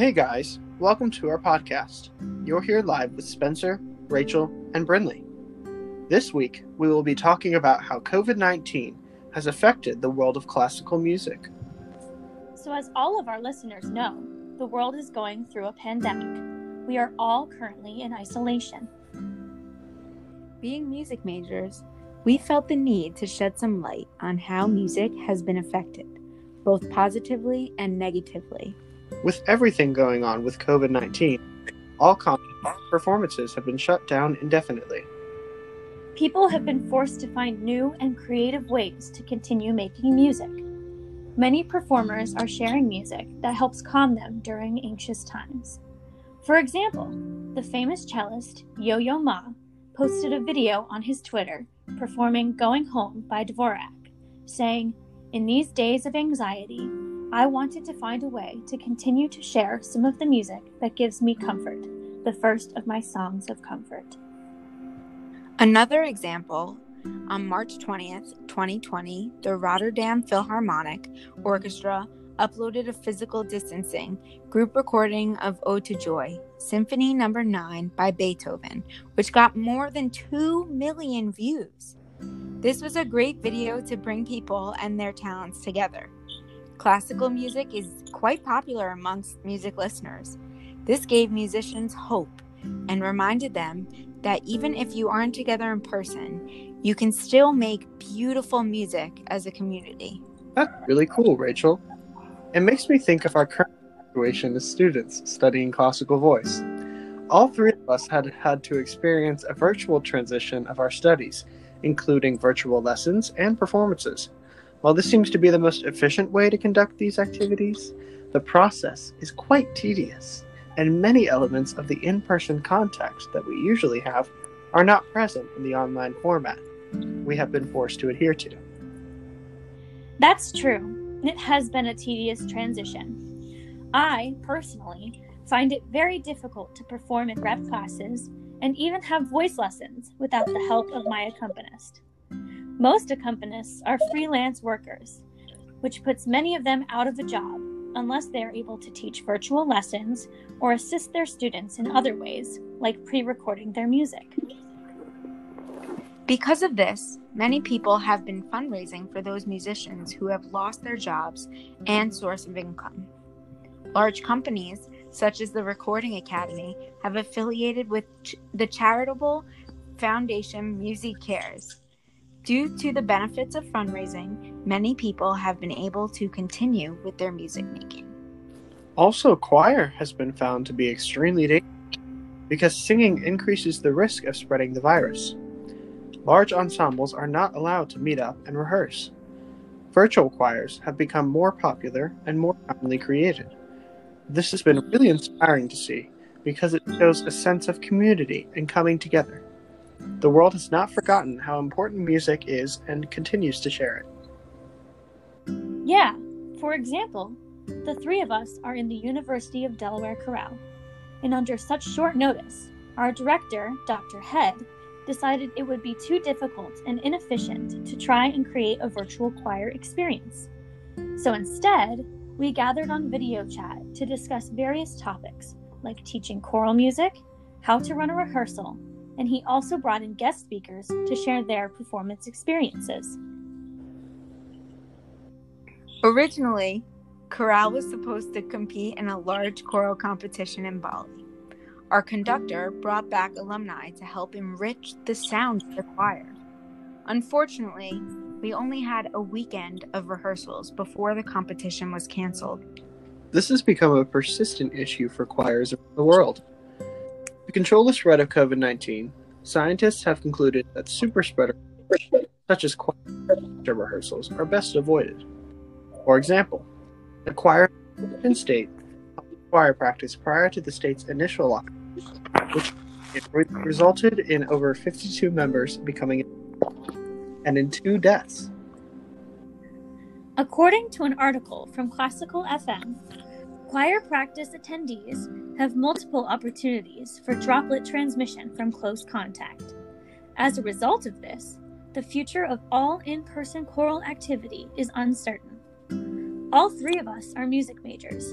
Hey guys, welcome to our podcast. You're here live with Spencer, Rachel, and Brinley. This week, we will be talking about how COVID 19 has affected the world of classical music. So, as all of our listeners know, the world is going through a pandemic. We are all currently in isolation. Being music majors, we felt the need to shed some light on how music has been affected, both positively and negatively. With everything going on with COVID 19, all performances have been shut down indefinitely. People have been forced to find new and creative ways to continue making music. Many performers are sharing music that helps calm them during anxious times. For example, the famous cellist Yo Yo Ma posted a video on his Twitter performing Going Home by Dvorak, saying, In these days of anxiety, I wanted to find a way to continue to share some of the music that gives me comfort, the first of my songs of comfort. Another example on March 20th, 2020, the Rotterdam Philharmonic Orchestra uploaded a physical distancing group recording of Ode to Joy, Symphony Number no. 9 by Beethoven, which got more than 2 million views. This was a great video to bring people and their talents together. Classical music is quite popular amongst music listeners. This gave musicians hope and reminded them that even if you aren't together in person, you can still make beautiful music as a community. That's really cool, Rachel. It makes me think of our current situation as students studying classical voice. All three of us had had to experience a virtual transition of our studies, including virtual lessons and performances. While this seems to be the most efficient way to conduct these activities, the process is quite tedious and many elements of the in person contact that we usually have are not present in the online format we have been forced to adhere to. That's true. It has been a tedious transition. I, personally, find it very difficult to perform in rep classes and even have voice lessons without the help of my accompanist. Most accompanists are freelance workers, which puts many of them out of a job unless they are able to teach virtual lessons or assist their students in other ways, like pre recording their music. Because of this, many people have been fundraising for those musicians who have lost their jobs and source of income. Large companies, such as the Recording Academy, have affiliated with ch- the charitable foundation MusiCares Due to the benefits of fundraising, many people have been able to continue with their music making. Also, choir has been found to be extremely dangerous because singing increases the risk of spreading the virus. Large ensembles are not allowed to meet up and rehearse. Virtual choirs have become more popular and more commonly created. This has been really inspiring to see because it shows a sense of community and coming together. The world has not forgotten how important music is and continues to share it. Yeah, for example, the three of us are in the University of Delaware Chorale, and under such short notice, our director, Dr. Head, decided it would be too difficult and inefficient to try and create a virtual choir experience. So instead, we gathered on video chat to discuss various topics like teaching choral music, how to run a rehearsal, and he also brought in guest speakers to share their performance experiences. Originally, Chorale was supposed to compete in a large choral competition in Bali. Our conductor brought back alumni to help enrich the sound of the choir. Unfortunately, we only had a weekend of rehearsals before the competition was canceled. This has become a persistent issue for choirs around the world. To control the spread of COVID 19, scientists have concluded that super spreader, such as choir rehearsals, are best avoided. For example, the choir in state choir practice prior to the state's initial lockdown, which resulted in over 52 members becoming and in two deaths. According to an article from Classical FM, choir practice attendees have multiple opportunities for droplet transmission from close contact. As a result of this, the future of all in person choral activity is uncertain. All three of us are music majors.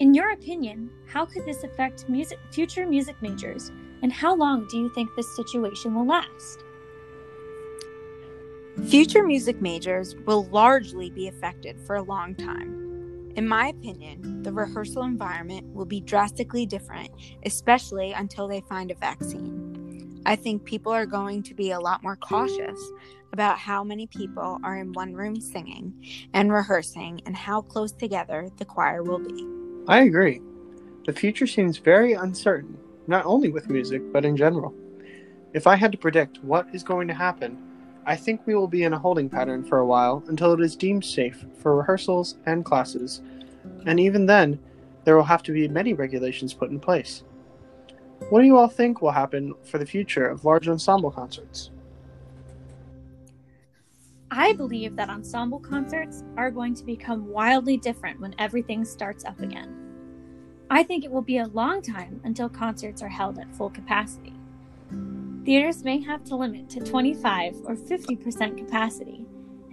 In your opinion, how could this affect music, future music majors, and how long do you think this situation will last? Future music majors will largely be affected for a long time. In my opinion, the rehearsal environment will be drastically different, especially until they find a vaccine. I think people are going to be a lot more cautious about how many people are in one room singing and rehearsing and how close together the choir will be. I agree. The future seems very uncertain, not only with music, but in general. If I had to predict what is going to happen, I think we will be in a holding pattern for a while until it is deemed safe for rehearsals and classes, and even then, there will have to be many regulations put in place. What do you all think will happen for the future of large ensemble concerts? I believe that ensemble concerts are going to become wildly different when everything starts up again. I think it will be a long time until concerts are held at full capacity. Theaters may have to limit to 25 or 50% capacity,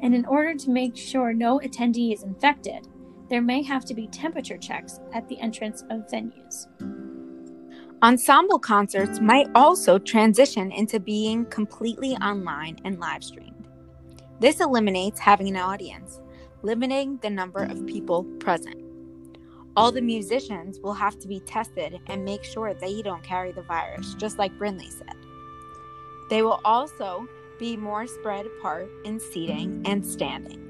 and in order to make sure no attendee is infected, there may have to be temperature checks at the entrance of venues. Ensemble concerts might also transition into being completely online and live streamed. This eliminates having an audience, limiting the number of people present. All the musicians will have to be tested and make sure they don't carry the virus, just like Brinley said. They will also be more spread apart in seating and standing.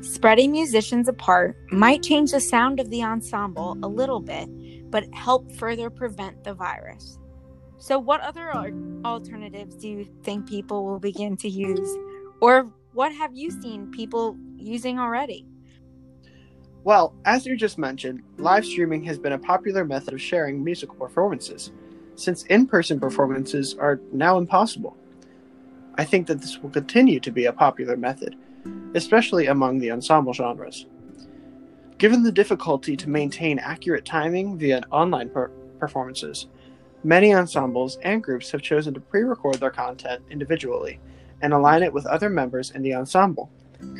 Spreading musicians apart might change the sound of the ensemble a little bit, but help further prevent the virus. So, what other alternatives do you think people will begin to use? Or what have you seen people using already? Well, as you just mentioned, live streaming has been a popular method of sharing musical performances, since in person performances are now impossible. I think that this will continue to be a popular method, especially among the ensemble genres. Given the difficulty to maintain accurate timing via online per- performances, many ensembles and groups have chosen to pre record their content individually and align it with other members in the ensemble,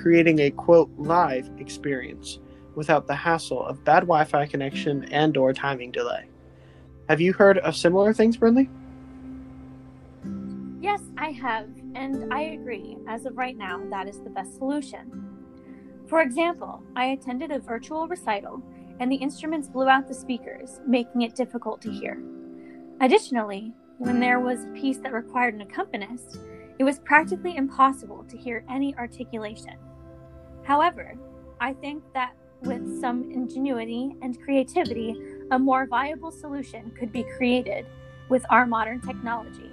creating a quote live experience without the hassle of bad Wi-Fi connection and or timing delay. Have you heard of similar things, Brinley? Yes, I have, and I agree. As of right now, that is the best solution. For example, I attended a virtual recital and the instruments blew out the speakers, making it difficult to hear. Additionally, when there was a piece that required an accompanist, it was practically impossible to hear any articulation. However, I think that with some ingenuity and creativity, a more viable solution could be created with our modern technology,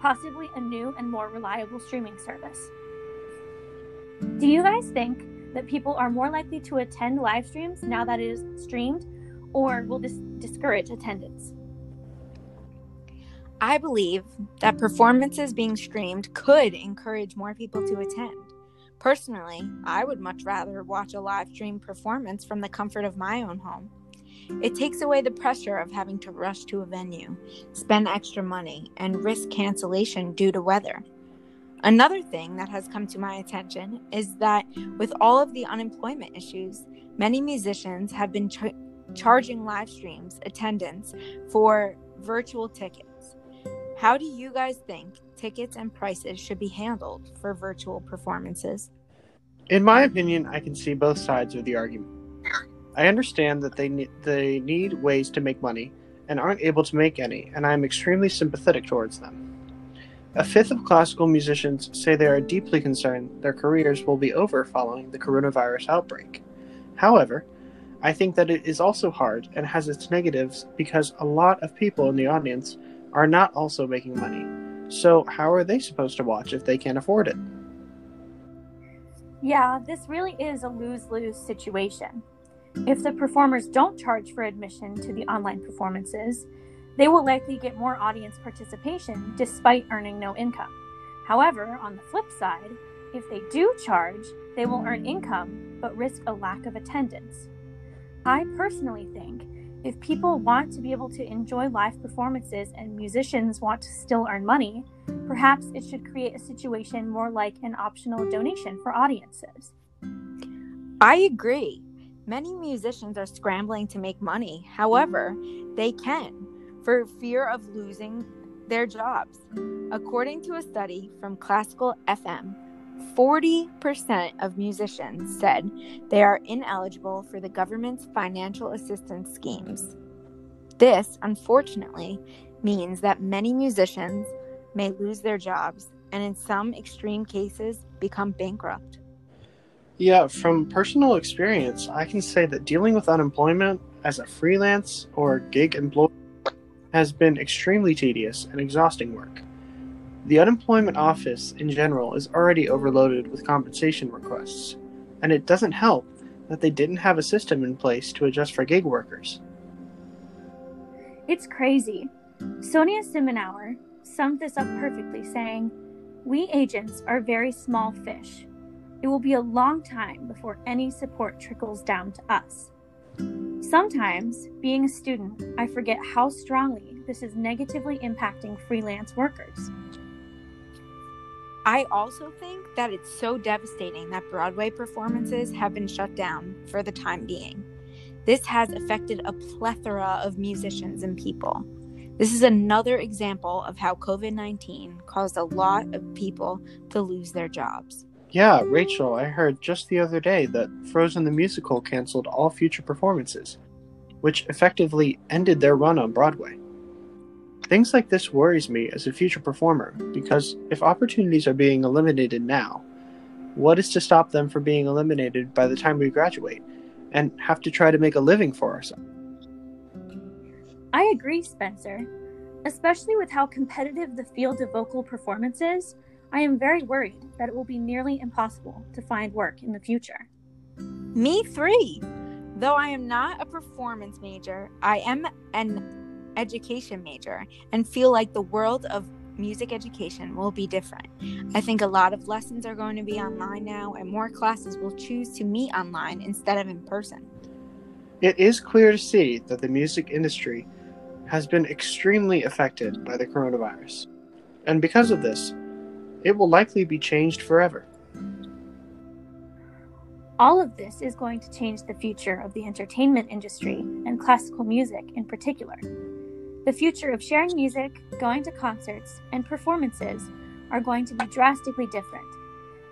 possibly a new and more reliable streaming service. Do you guys think that people are more likely to attend live streams now that it is streamed, or will this discourage attendance? I believe that performances being streamed could encourage more people to attend. Personally, I would much rather watch a live stream performance from the comfort of my own home. It takes away the pressure of having to rush to a venue, spend extra money, and risk cancellation due to weather. Another thing that has come to my attention is that with all of the unemployment issues, many musicians have been ch- charging live streams attendance for virtual tickets. How do you guys think tickets and prices should be handled for virtual performances? In my opinion, I can see both sides of the argument. I understand that they ne- they need ways to make money and aren't able to make any, and I am extremely sympathetic towards them. A fifth of classical musicians say they are deeply concerned their careers will be over following the coronavirus outbreak. However, I think that it is also hard and has its negatives because a lot of people in the audience are not also making money. So, how are they supposed to watch if they can't afford it? Yeah, this really is a lose lose situation. If the performers don't charge for admission to the online performances, they will likely get more audience participation despite earning no income. However, on the flip side, if they do charge, they will earn income but risk a lack of attendance. I personally think if people want to be able to enjoy live performances and musicians want to still earn money, perhaps it should create a situation more like an optional donation for audiences. I agree. Many musicians are scrambling to make money. However, they can for fear of losing their jobs. According to a study from Classical FM, 40% of musicians said they are ineligible for the government's financial assistance schemes. This, unfortunately, means that many musicians may lose their jobs and, in some extreme cases, become bankrupt. Yeah, from personal experience, I can say that dealing with unemployment as a freelance or gig employee has been extremely tedious and exhausting work. The unemployment office in general is already overloaded with compensation requests, and it doesn't help that they didn't have a system in place to adjust for gig workers. It's crazy. Sonia Simmenauer summed this up perfectly, saying, We agents are very small fish. It will be a long time before any support trickles down to us. Sometimes, being a student, I forget how strongly this is negatively impacting freelance workers. I also think that it's so devastating that Broadway performances have been shut down for the time being. This has affected a plethora of musicians and people. This is another example of how COVID 19 caused a lot of people to lose their jobs. Yeah, Rachel, I heard just the other day that Frozen the Musical canceled all future performances, which effectively ended their run on Broadway. Things like this worries me as a future performer because if opportunities are being eliminated now, what is to stop them from being eliminated by the time we graduate and have to try to make a living for ourselves? I agree, Spencer. Especially with how competitive the field of vocal performance is, I am very worried that it will be nearly impossible to find work in the future. Me three. Though I am not a performance major, I am an education major and feel like the world of music education will be different. I think a lot of lessons are going to be online now, and more classes will choose to meet online instead of in person. It is clear to see that the music industry has been extremely affected by the coronavirus. And because of this, it will likely be changed forever. All of this is going to change the future of the entertainment industry and classical music in particular. The future of sharing music, going to concerts, and performances are going to be drastically different.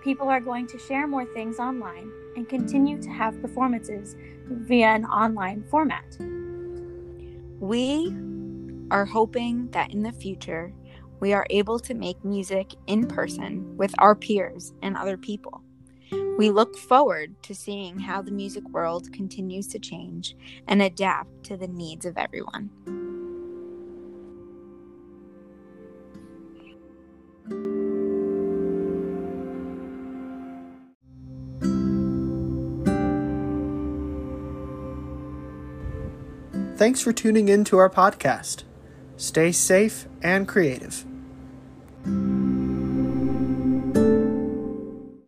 People are going to share more things online and continue to have performances via an online format. We are hoping that in the future, we are able to make music in person with our peers and other people. We look forward to seeing how the music world continues to change and adapt to the needs of everyone. Thanks for tuning in to our podcast. Stay safe and creative.